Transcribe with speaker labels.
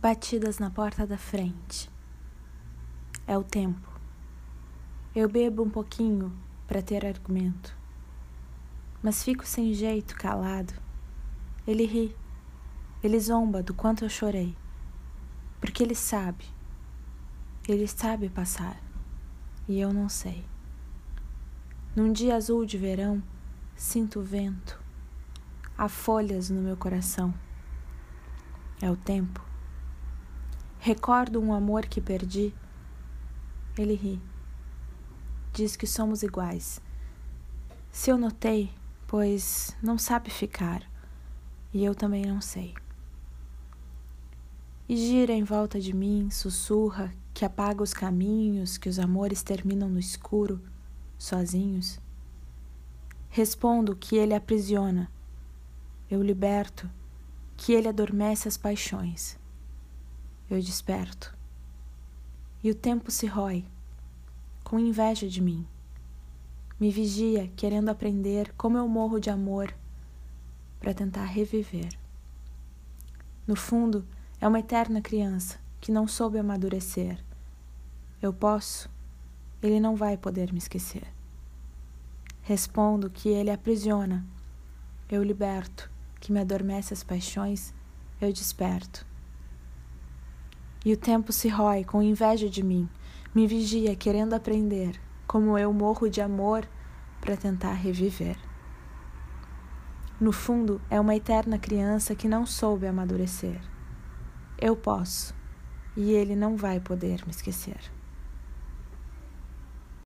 Speaker 1: Batidas na porta da frente. É o tempo. Eu bebo um pouquinho para ter argumento. Mas fico sem jeito, calado. Ele ri. Ele zomba do quanto eu chorei. Porque ele sabe. Ele sabe passar. E eu não sei. Num dia azul de verão, sinto o vento. Há folhas no meu coração. É o tempo. Recordo um amor que perdi. Ele ri. Diz que somos iguais. Se eu notei, pois não sabe ficar, e eu também não sei. E gira em volta de mim, sussurra que apaga os caminhos, que os amores terminam no escuro, sozinhos. Respondo que ele aprisiona, eu liberto, que ele adormece as paixões eu desperto. E o tempo se rói, com inveja de mim. Me vigia, querendo aprender como eu morro de amor para tentar reviver. No fundo, é uma eterna criança que não soube amadurecer. Eu posso, ele não vai poder me esquecer. Respondo que ele aprisiona, eu liberto, que me adormece as paixões, eu desperto. E o tempo se rói com inveja de mim, me vigia querendo aprender, como eu morro de amor para tentar reviver. No fundo, é uma eterna criança que não soube amadurecer. Eu posso, e ele não vai poder me esquecer.